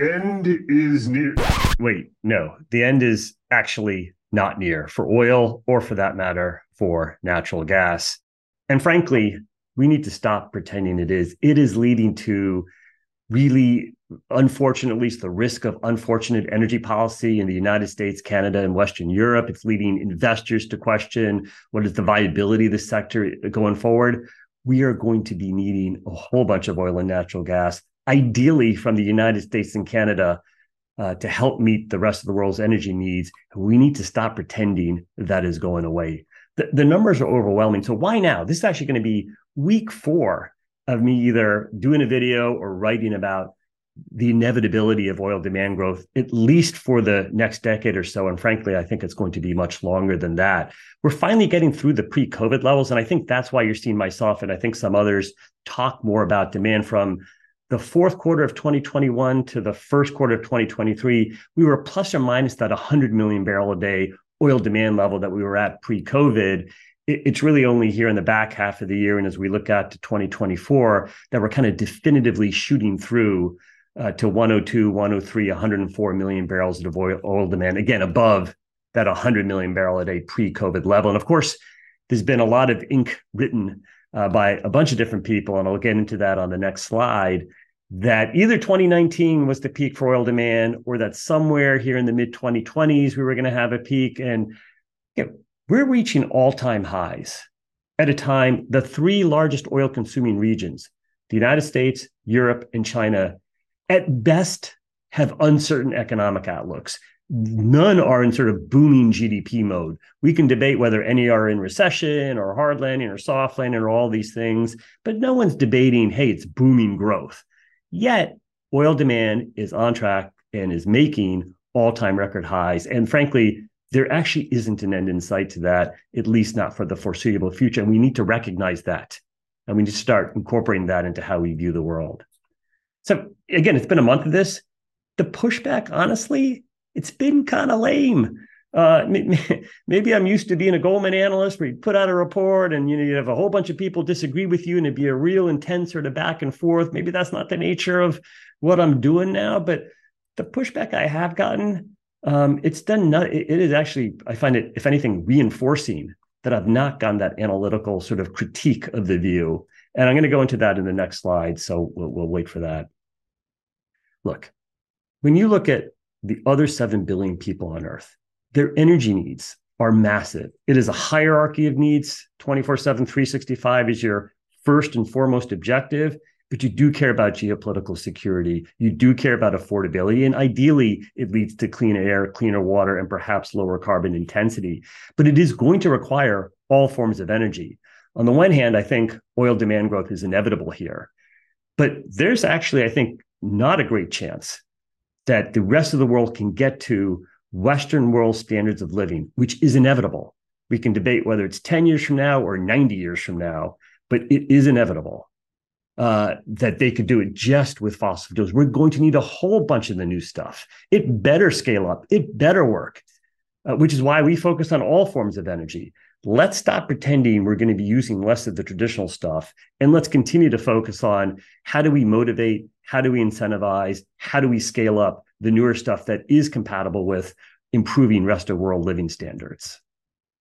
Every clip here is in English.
end is near. Wait, no, the end is actually not near for oil or for that matter for natural gas. And frankly, we need to stop pretending it is. It is leading to really unfortunate, at least the risk of unfortunate energy policy in the United States, Canada, and Western Europe. It's leading investors to question what is the viability of the sector going forward. We are going to be needing a whole bunch of oil and natural gas, ideally from the United States and Canada, uh, to help meet the rest of the world's energy needs. We need to stop pretending that is going away. The, the numbers are overwhelming. So why now? This is actually going to be week four of me either doing a video or writing about the inevitability of oil demand growth, at least for the next decade or so. And frankly, I think it's going to be much longer than that. We're finally getting through the pre COVID levels. And I think that's why you're seeing myself and I think some others talk more about demand from the fourth quarter of 2021 to the first quarter of 2023. We were plus or minus that 100 million barrel a day oil demand level that we were at pre COVID it's really only here in the back half of the year and as we look out to 2024 that we're kind of definitively shooting through uh, to 102, 103, 104 million barrels of oil, oil demand, again, above that 100 million barrel a day pre COVID level. And of course, there's been a lot of ink written uh, by a bunch of different people, and I'll get into that on the next slide. That either 2019 was the peak for oil demand, or that somewhere here in the mid 2020s we were going to have a peak, and you know, we're reaching all time highs at a time the three largest oil consuming regions, the United States, Europe, and China, at best have uncertain economic outlooks. None are in sort of booming GDP mode. We can debate whether any are in recession or hard landing or soft landing or all these things, but no one's debating, hey, it's booming growth. Yet, oil demand is on track and is making all time record highs. And frankly, there actually isn't an end in sight to that, at least not for the foreseeable future. And we need to recognize that. And we need to start incorporating that into how we view the world. So again, it's been a month of this. The pushback, honestly, it's been kind of lame. Uh, maybe I'm used to being a Goldman analyst where you put out a report and you know you have a whole bunch of people disagree with you and it'd be a real intense sort of back and forth. Maybe that's not the nature of what I'm doing now, but the pushback I have gotten, um, it's done. Not, it is actually I find it, if anything, reinforcing that I've not gotten that analytical sort of critique of the view. And I'm going to go into that in the next slide. So we'll, we'll wait for that. Look, when you look at the other 7 billion people on Earth, their energy needs are massive. It is a hierarchy of needs. 24 7, 365 is your first and foremost objective, but you do care about geopolitical security. You do care about affordability. And ideally, it leads to cleaner air, cleaner water, and perhaps lower carbon intensity. But it is going to require all forms of energy. On the one hand, I think oil demand growth is inevitable here. But there's actually, I think, not a great chance that the rest of the world can get to Western world standards of living, which is inevitable. We can debate whether it's 10 years from now or 90 years from now, but it is inevitable uh, that they could do it just with fossil fuels. We're going to need a whole bunch of the new stuff. It better scale up, it better work, uh, which is why we focus on all forms of energy. Let's stop pretending we're going to be using less of the traditional stuff and let's continue to focus on how do we motivate how do we incentivize? How do we scale up the newer stuff that is compatible with improving rest of world living standards?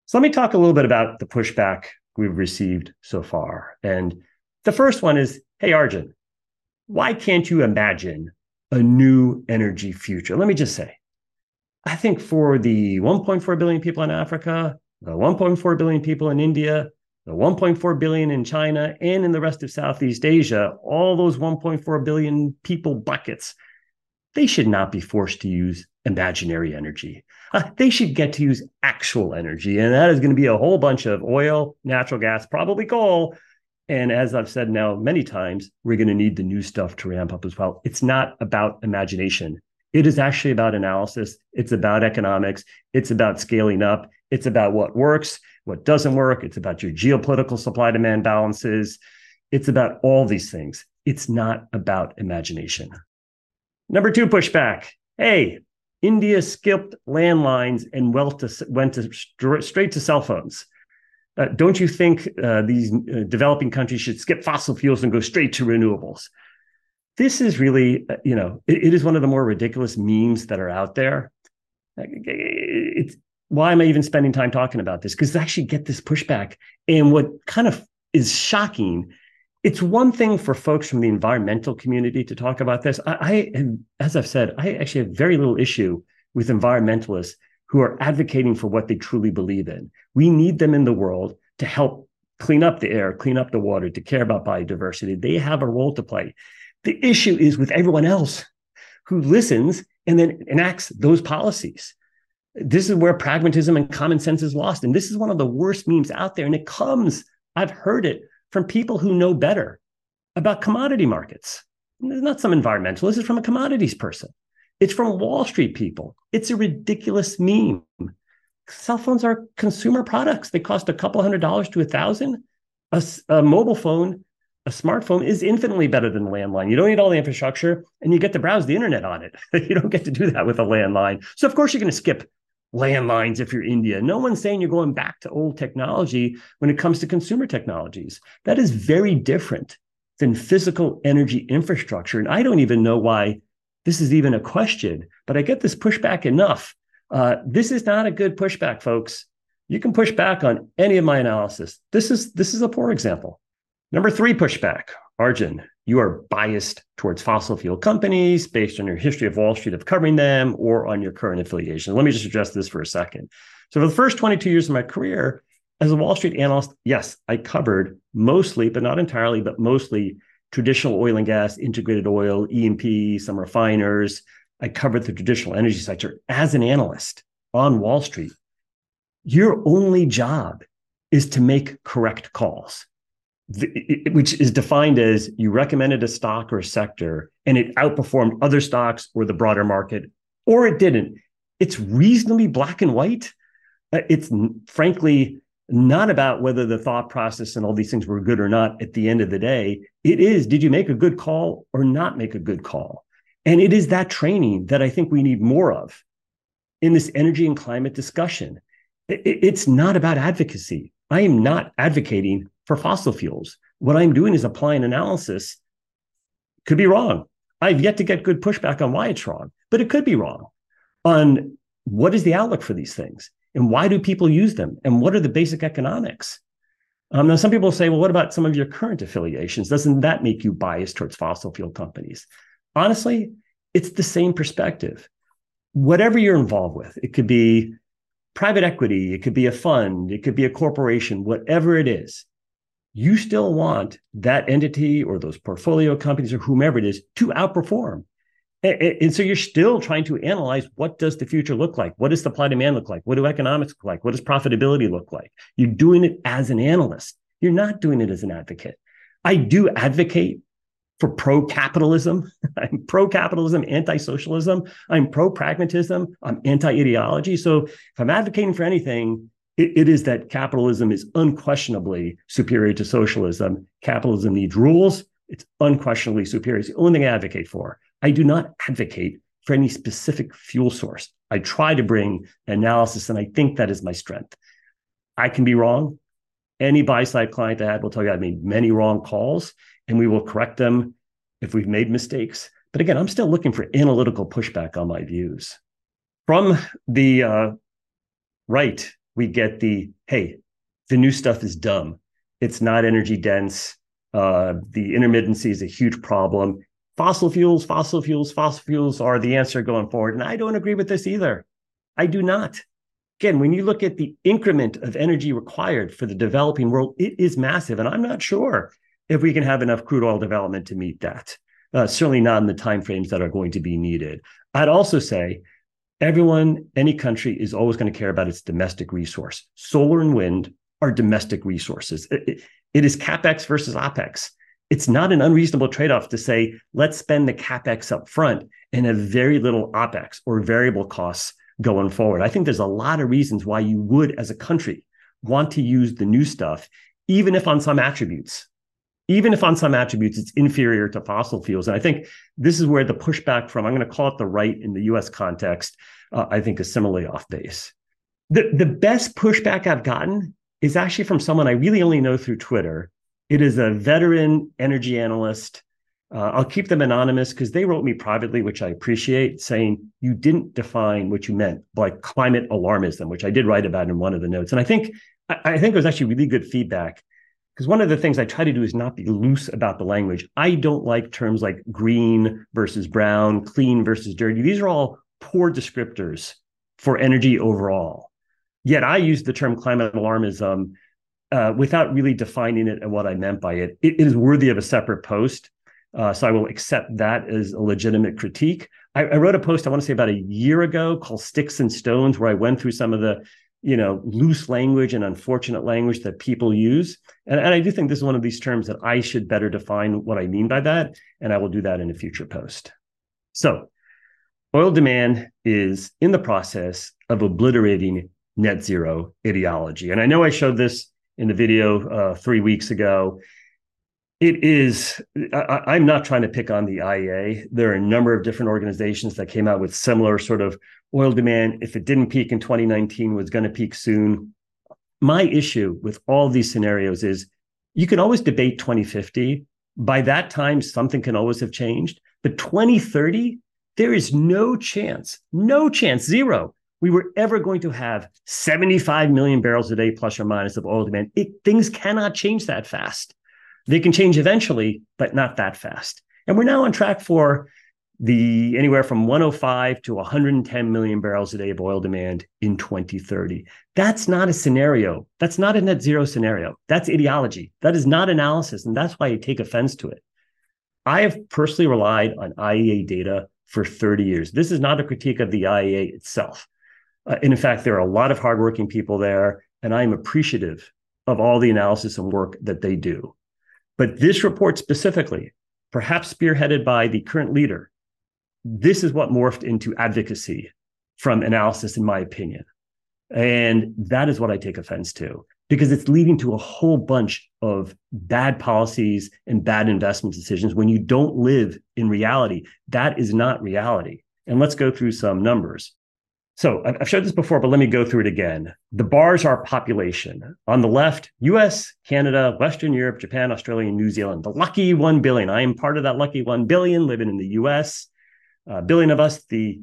So let me talk a little bit about the pushback we've received so far. And the first one is, hey, Arjun, why can't you imagine a new energy future? Let me just say, I think for the 1.4 billion people in Africa, the 1.4 billion people in India, the 1.4 billion in China and in the rest of Southeast Asia, all those 1.4 billion people buckets, they should not be forced to use imaginary energy. Uh, they should get to use actual energy. And that is going to be a whole bunch of oil, natural gas, probably coal. And as I've said now many times, we're going to need the new stuff to ramp up as well. It's not about imagination. It is actually about analysis. It's about economics. It's about scaling up. It's about what works what doesn't work. It's about your geopolitical supply demand balances. It's about all these things. It's not about imagination. Number two pushback. Hey, India skipped landlines and went to, went to straight to cell phones. Uh, don't you think uh, these uh, developing countries should skip fossil fuels and go straight to renewables? this is really, you know, it, it is one of the more ridiculous memes that are out there. It's why am I even spending time talking about this? Because I actually get this pushback. And what kind of is shocking, it's one thing for folks from the environmental community to talk about this. I, I as I've said, I actually have very little issue with environmentalists who are advocating for what they truly believe in. We need them in the world to help clean up the air, clean up the water, to care about biodiversity. They have a role to play. The issue is with everyone else who listens and then enacts those policies. This is where pragmatism and common sense is lost. And this is one of the worst memes out there. And it comes, I've heard it from people who know better about commodity markets. It's not some environmentalist, it's from a commodities person. It's from Wall Street people. It's a ridiculous meme. Cell phones are consumer products. They cost a couple hundred dollars to a thousand. A, a mobile phone, a smartphone is infinitely better than a landline. You don't need all the infrastructure and you get to browse the internet on it. you don't get to do that with a landline. So, of course, you're going to skip landlines if you're India. No one's saying you're going back to old technology when it comes to consumer technologies. That is very different than physical energy infrastructure. And I don't even know why this is even a question, but I get this pushback enough. Uh, this is not a good pushback, folks. You can push back on any of my analysis. This is this is a poor example. Number three pushback, Arjun, you are biased towards fossil fuel companies based on your history of Wall Street of covering them or on your current affiliation. Let me just address this for a second. So, for the first 22 years of my career as a Wall Street analyst, yes, I covered mostly, but not entirely, but mostly traditional oil and gas, integrated oil, E&P, some refiners. I covered the traditional energy sector as an analyst on Wall Street. Your only job is to make correct calls, which is defined as you recommended a stock or a sector and it outperformed other stocks or the broader market, or it didn't. It's reasonably black and white. Uh, it's frankly not about whether the thought process and all these things were good or not at the end of the day. It is, did you make a good call or not make a good call? And it is that training that I think we need more of in this energy and climate discussion. It's not about advocacy. I am not advocating for fossil fuels. What I'm doing is applying analysis. Could be wrong. I've yet to get good pushback on why it's wrong, but it could be wrong. On what is the outlook for these things? And why do people use them? And what are the basic economics? Um, now some people say well what about some of your current affiliations? Doesn't that make you biased towards fossil fuel companies? Honestly it's the same perspective. Whatever you're involved with it could be private equity it could be a fund it could be a corporation whatever it is you still want that entity or those portfolio companies or whomever it is to outperform and, so you're still trying to analyze what does the future look like? What does supply demand look like? What do economics look like? What does profitability look like? You're doing it as an analyst. You're not doing it as an advocate. I do advocate for pro capitalism. I'm pro capitalism, anti socialism. I'm pro pragmatism. I'm anti ideology. So if I'm advocating for anything, it, it is that capitalism is unquestionably superior to socialism. Capitalism needs rules. It's unquestionably superior. It's the only thing I advocate for. I do not advocate for any specific fuel source. I try to bring analysis, and I think that is my strength. I can be wrong. Any buy side client I had will tell you I've made many wrong calls, and we will correct them if we've made mistakes. But again, I'm still looking for analytical pushback on my views. From the uh, right, we get the hey, the new stuff is dumb. It's not energy dense. Uh, the intermittency is a huge problem fossil fuels, fossil fuels, fossil fuels are the answer going forward. And I don't agree with this either. I do not. Again, when you look at the increment of energy required for the developing world, it is massive. And I'm not sure if we can have enough crude oil development to meet that. Uh, certainly not in the timeframes that are going to be needed. I'd also say everyone, any country is always going to care about its domestic resource. Solar and wind are domestic resources. it, it is capex versus opex it's not an unreasonable trade-off to say let's spend the capex up front and have very little opex or variable costs going forward i think there's a lot of reasons why you would as a country want to use the new stuff even if on some attributes even if on some attributes it's inferior to fossil fuels. And i think this is where the pushback from i'm going to call it the right in the us context uh, i think is similarly off base. The, the best pushback i've gotten is actually from someone i really only know through twitter. It is a veteran energy analyst. Uh, I'll keep them anonymous because they wrote me privately, which I appreciate, saying you didn't define what you meant by climate alarmism, which I did write about in one of the notes. And I think I, I think it was actually really good feedback because one of the things I try to do is not be loose about the language. I don't like terms like green versus brown, clean versus dirty. These are all poor descriptors for energy overall. Yet I use the term climate alarmism uh, without really defining it and what I meant by it. It, it is worthy of a separate post. Uh, so I will accept that as a legitimate critique. I, I, wrote a post, I want to say about a year ago called Sticks and Stones, where I went through some of the you know loose language and unfortunate language that people use. And, and i do think this is one of these terms that i should better define what i mean by that and i will do that in a future post. So oil demand is in the process of obliterating net zero ideology. And i know i showed this in the video uh, three weeks ago. It is I, am not trying to pick on the iea there are a number of different organizations that came out with similar sort of oil demand, if it didn't peak in 2019, was going to peak soon. My issue with all these scenarios is you can always debate 2050. By that time, something can always have changed. But 2030, there is no chance, no chance, zero. We were ever going to have 75 million barrels a day plus or minus of oil demand. It, things cannot change that fast. They can change eventually, but not that fast. And we're now on track for the anywhere from 105 to 110 million barrels a day of oil demand in 2030. That's not a scenario. That's not a net zero scenario. That's ideology. That is not analysis. And that's why I take offense to it. I have personally relied on IEA data for 30 years. This is not a critique of the IEA itself. Uh, and in fact, there are a lot of hardworking people there, and I am appreciative of all the analysis and work that they do. But this report specifically, perhaps spearheaded by the current leader, this is what morphed into advocacy from analysis, in my opinion. And that is what I take offense to because it's leading to a whole bunch of bad policies and bad investment decisions when you don't live in reality. That is not reality. And let's go through some numbers. So I've showed this before, but let me go through it again. The bars are population. On the left, US, Canada, Western Europe, Japan, Australia, and New Zealand. The lucky 1 billion. I am part of that lucky 1 billion living in the US uh, billion of us. The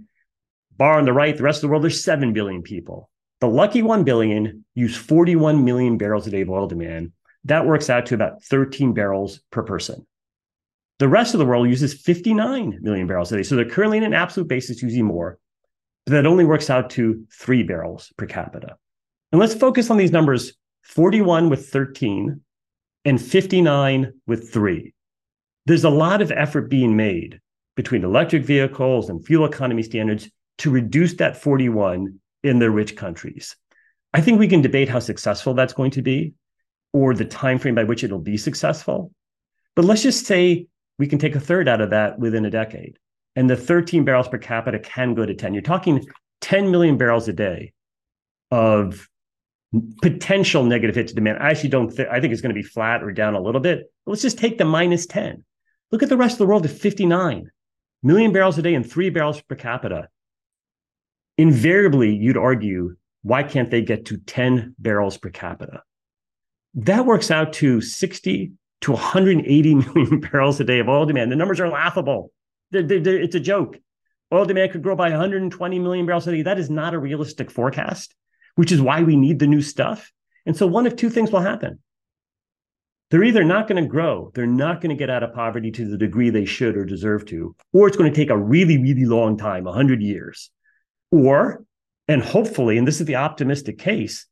bar on the right, the rest of the world, there's 7 billion people. The lucky 1 billion use 41 million barrels a day of oil demand. That works out to about 13 barrels per person. The rest of the world uses 59 million barrels a day. So they're currently in an absolute basis using more, but that only works out to three barrels per capita. And let's focus on these numbers 41 with 13 and 59 with three. There's a lot of effort being made between electric vehicles and fuel economy standards to reduce that 41 in the rich countries. I think we can debate how successful that's going to be or the time frame by which it'll be successful. But let's just say we can take a third out of that within a decade. And the 13 barrels per capita can go to 10. You're talking 10 million barrels a day of potential negative hit to demand. I actually don't think I think it's going to be flat or down a little bit. But let's just take the minus 10. Look at the rest of the world at 59 million barrels a day and three barrels per capita, invariably you'd argue, why can't they get to 10 barrels per capita? That works out to 60 to 180 million barrels a day of oil demand. The numbers are laughable. They're, they're, it's a joke. Oil demand could grow by 120 million barrels a day. That is not a realistic forecast, which is why we need the new stuff. And so one of two things will happen they're either not going to grow, they're not going to get out of poverty to the degree they should or deserve to, or it's going to take a really, really long time 100 years. Or, and hopefully, and this is the optimistic case,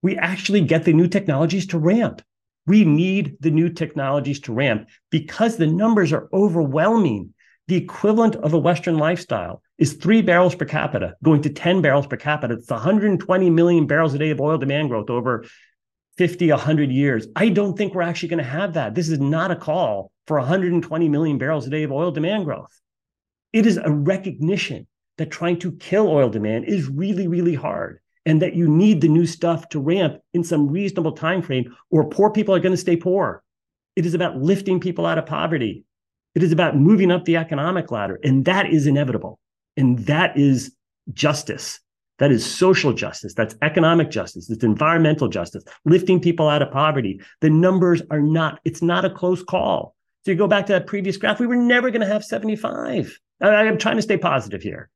we actually get the new technologies to ramp. We need the new technologies to ramp because the numbers are overwhelming. The equivalent of a Western lifestyle is three barrels per capita, going to 10 barrels per capita. It's 120 million barrels a day of oil demand growth over 50, 100 years. I don't think we're actually going to have that. This is not a call for 120 million barrels a day of oil demand growth. It is a recognition that trying to kill oil demand is really, really hard and that you need the new stuff to ramp in some reasonable time frame or poor people are going to stay poor. It is about lifting people out of poverty. It is about moving up the economic ladder and that is inevitable. And that is justice. That is social justice. That's economic justice. It's environmental justice, lifting people out of poverty. The numbers are not, it's not a close call. So you go back to that previous graph, we were never going to have 75. I, am trying to stay positive here.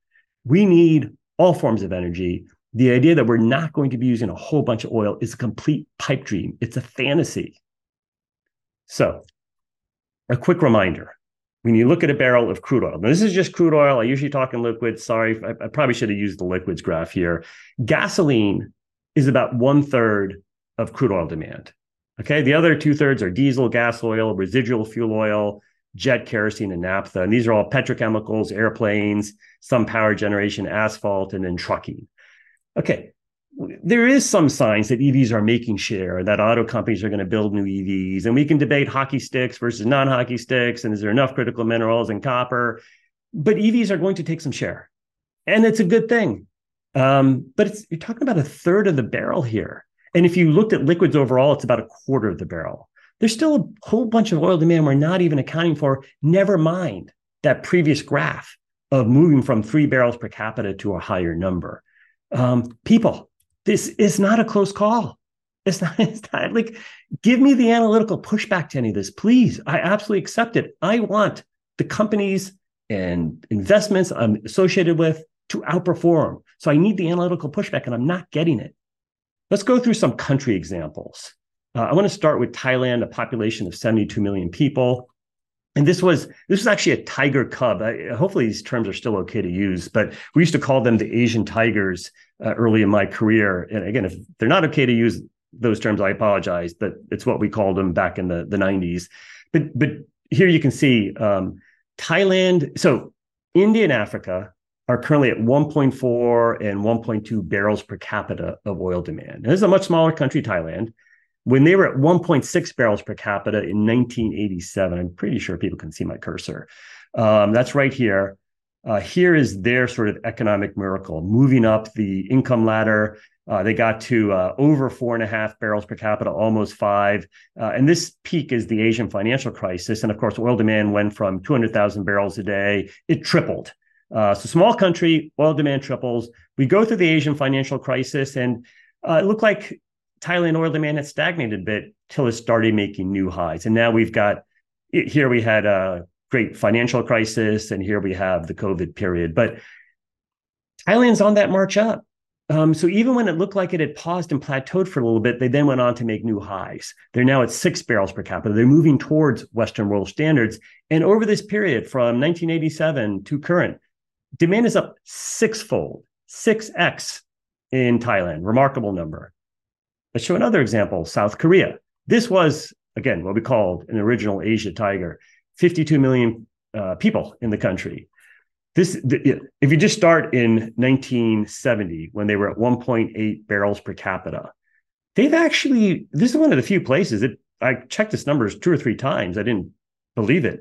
We need all forms of energy. The idea that we're not going to be using a whole bunch of oil is a complete pipe dream. It's a fantasy. So, a quick reminder when you look at a barrel of crude oil, now this is just crude oil. I usually talk in liquids. Sorry, I, I probably should have used the liquids graph here. Gasoline is about one third of crude oil demand. Okay. The other two thirds are diesel, gas oil, residual fuel oil, jet kerosene, and naphtha. And these are all petrochemicals, airplanes, some power generation, asphalt, and then trucking. Okay. There is some signs that EVs are making share, that auto companies are going to build new EVs. And we can debate hockey sticks versus non hockey sticks. And is there enough critical minerals and copper? But EVs are going to take some share. And it's a good thing. Um, but you're talking about a third of the barrel here. And if you looked at liquids overall, it's about a quarter of the barrel. There's still a whole bunch of oil demand we're not even accounting for, never mind that previous graph of moving from three barrels per capita to a higher number. Um, people, this is not a close call. It's not, it's not like, give me the analytical pushback to any of this, please. I absolutely accept it. I want the companies and investments I'm associated with to outperform. So I need the analytical pushback, and I'm not getting it. Let's go through some country examples. Uh, I want to start with Thailand, a population of 72 million people. And this was this was actually a tiger cub. I, hopefully, these terms are still okay to use, but we used to call them the Asian tigers uh, early in my career. And again, if they're not okay to use those terms, I apologize, but it's what we called them back in the, the 90s. But but here you can see um, Thailand. So India and Africa are currently at 1.4 and 1.2 barrels per capita of oil demand. Now, this is a much smaller country, Thailand. When they were at 1.6 barrels per capita in 1987, I'm pretty sure people can see my cursor. Um, that's right here. Uh, here is their sort of economic miracle, moving up the income ladder. Uh, they got to uh, over four and a half barrels per capita, almost five. Uh, and this peak is the Asian financial crisis. And of course, oil demand went from 200,000 barrels a day, it tripled uh, so small country, oil demand triples. We go through the Asian financial crisis, and uh, it looked like Thailand oil demand had stagnated a bit till it started making new highs. And now we've got here we had a great financial crisis, and here we have the COVID period. But Thailand's on that march up. Um, so even when it looked like it had paused and plateaued for a little bit, they then went on to make new highs. They're now at six barrels per capita. They're moving towards Western world standards. And over this period from 1987 to current, demand is up sixfold, 6x in Thailand. Remarkable number. Let's show another example South Korea. This was, again, what we called an original Asia tiger, 52 million uh, people in the country. This, if you just start in 1970, when they were at 1.8 barrels per capita, they've actually, this is one of the few places that I checked this numbers two or three times. I didn't believe it.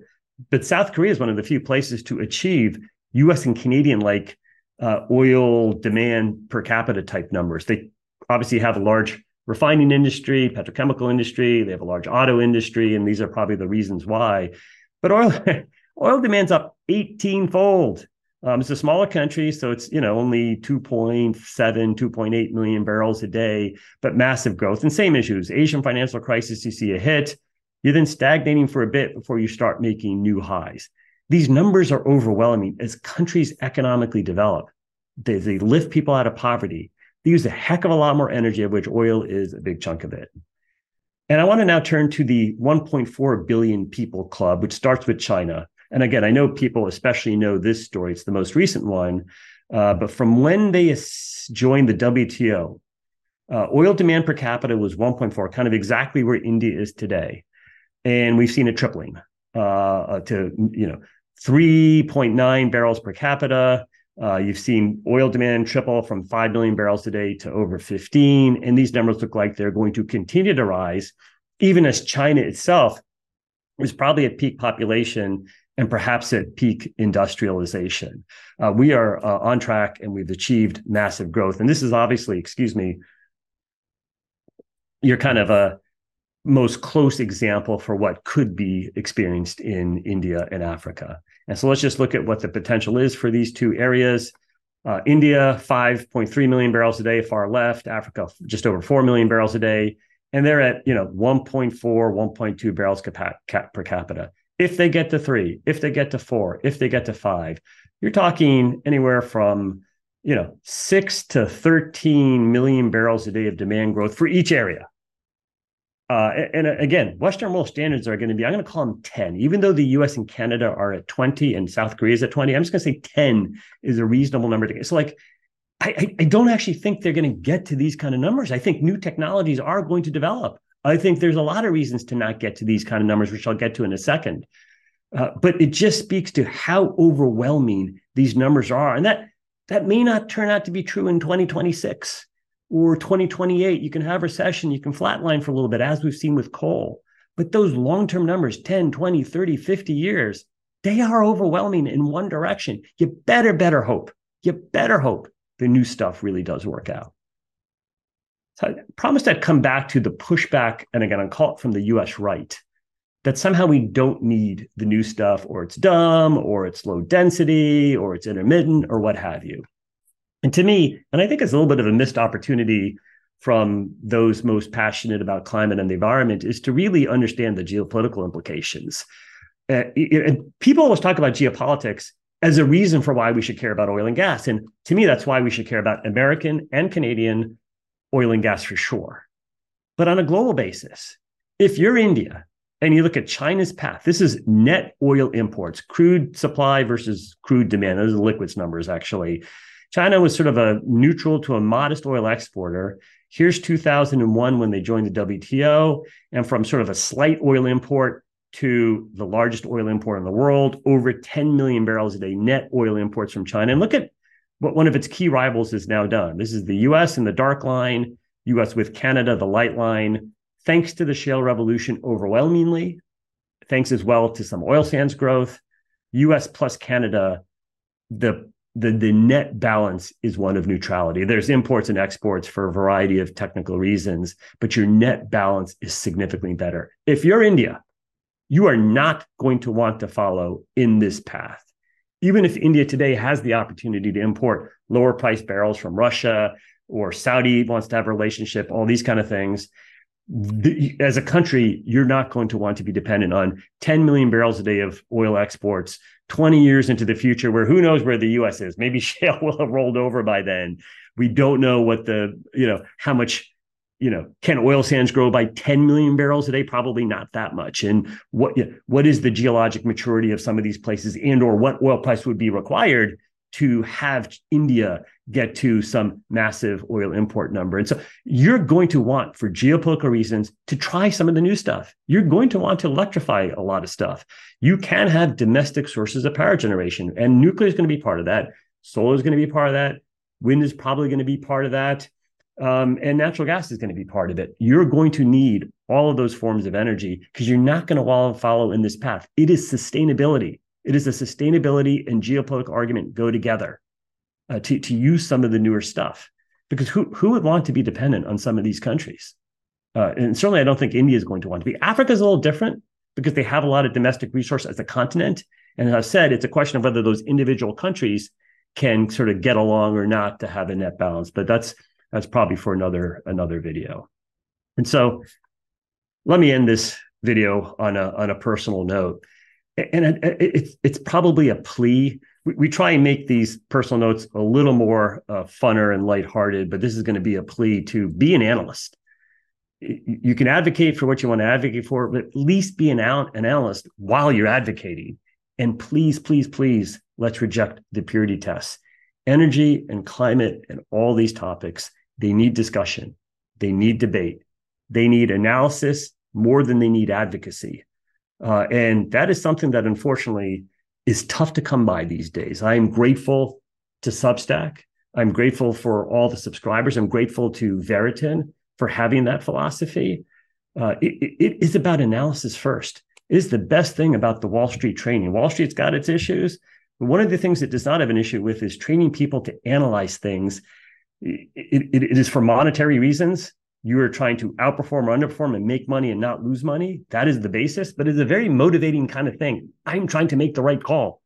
But South Korea is one of the few places to achieve US and Canadian like uh, oil demand per capita type numbers. They obviously have a large refining industry, petrochemical industry, they have a large auto industry, and these are probably the reasons why. But oil oil demand's up 18 fold. Um, it's a smaller country, so it's you know only 2.7, 2.8 million barrels a day, but massive growth and same issues. Asian financial crisis, you see a hit, you're then stagnating for a bit before you start making new highs. These numbers are overwhelming as countries economically develop. They, they lift people out of poverty. They use a heck of a lot more energy, of which oil is a big chunk of it. And I want to now turn to the 1.4 billion people club, which starts with China. And again, I know people especially know this story. It's the most recent one. Uh, but from when they joined the WTO, uh, oil demand per capita was 1.4, kind of exactly where India is today. And we've seen a tripling uh, to, you know, 3.9 barrels per capita. Uh, you've seen oil demand triple from 5 million barrels a day to over 15. And these numbers look like they're going to continue to rise, even as China itself is probably at peak population and perhaps at peak industrialization. Uh, we are uh, on track and we've achieved massive growth. And this is obviously, excuse me, you're kind of a most close example for what could be experienced in India and Africa. And so let's just look at what the potential is for these two areas. Uh, India, 5.3 million barrels a day, far left. Africa, just over 4 million barrels a day. And they're at, you know, 1.4, 1.2 barrels per capita. if they get to three, if they get to four, if they get to five, you're talking anywhere from you know six to 13 million barrels a day of demand growth for each area. Uh, and, and again, Western world standards are going to be, I'm going to call them 10, even though the US and Canada are at 20 and South Korea is at 20. I'm just going to say 10 is a reasonable number to get. So, like, I, I don't actually think they're going to get to these kind of numbers. I think new technologies are going to develop. I think there's a lot of reasons to not get to these kind of numbers, which I'll get to in a second. Uh, but it just speaks to how overwhelming these numbers are, and that that may not turn out to be true in 2026 or 2028. You can have recession, you can flatline for a little bit, as we've seen with coal. But those long-term numbers, 10, 20, 30, 50 years, they are overwhelming in one direction. You better, better hope. You better hope the new stuff really does work out. So I promised I'd come back to the pushback, and again, I'll call it from the US right, that somehow we don't need the new stuff, or it's dumb, or it's low density, or it's intermittent, or what have you. And to me, and I think it's a little bit of a missed opportunity from those most passionate about climate and the environment, is to really understand the geopolitical implications. Uh, and people always talk about geopolitics as a reason for why we should care about oil and gas. And to me, that's why we should care about American and Canadian oil and gas for sure. But on a global basis, if you're India and you look at China's path, this is net oil imports, crude supply versus crude demand. Those are the liquids numbers, actually. China was sort of a neutral to a modest oil exporter. Here's 2001 when they joined the WTO, and from sort of a slight oil import to the largest oil import in the world, over 10 million barrels a day net oil imports from China. And look at what one of its key rivals has now done. This is the US in the dark line, US with Canada, the light line. Thanks to the shale revolution, overwhelmingly, thanks as well to some oil sands growth, US plus Canada, the the, the net balance is one of neutrality. There's imports and exports for a variety of technical reasons, but your net balance is significantly better. If you're India, you are not going to want to follow in this path even if India today has the opportunity to import lower price barrels from Russia or Saudi wants to have a relationship, all these kind of things, as a country, you're not going to want to be dependent on 10 million barrels a day of oil exports 20 years into the future, where who knows where the US is? Maybe shale will have rolled over by then. We don't know what the, you know, how much you know, can oil sands grow by 10 million barrels a day? Probably not that much. And what what is the geologic maturity of some of these places, and or what oil price would be required to have India get to some massive oil import number? And so you're going to want, for geopolitical reasons, to try some of the new stuff. You're going to want to electrify a lot of stuff. You can have domestic sources of power generation, and nuclear is going to be part of that. Solar is going to be part of that. Wind is probably going to be part of that um, and natural gas is going to be part of it. You're going to need all of those forms of energy because you're not going to follow in this path. It is sustainability. It is a sustainability and geopolitical argument go together uh, to, to use some of the newer stuff. Because who, who would want to be dependent on some of these countries? Uh, and certainly, I don't think India is going to want to be. Africa is a little different because they have a lot of domestic resource as a continent. And as I've said, it's a question of whether those individual countries can sort of get along or not to have a net balance. But that's that's probably for another another video. And so let me end this video on a on a personal note. And it, it, it's it's probably a plea. We, we, try and make these personal notes a little more uh, funner and lighthearted, but this is going to be a plea to be an analyst. You can advocate for what you want to advocate for, but at least be an, an analyst while you're advocating. And please, please, please, let's reject the purity tests. Energy and climate and all these topics they need discussion. They need debate. They need analysis more than they need advocacy. Uh, and that is something that unfortunately is tough to come by these days. I am grateful to Substack. I'm grateful for all the subscribers. I'm grateful to Veriten for having that philosophy. Uh, it, it is about analysis first. It is the best thing about the Wall Street training. Wall Street's got its issues. But one of the things it does not have an issue with is training people to analyze things it, it is for monetary reasons. You are trying to outperform or underperform and make money and not lose money. That is the basis, but it's a very motivating kind of thing. I'm trying to make the right call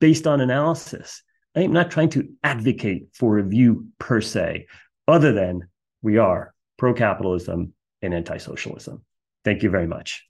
based on analysis. I am not trying to advocate for a view per se, other than we are pro capitalism and anti socialism. Thank you very much.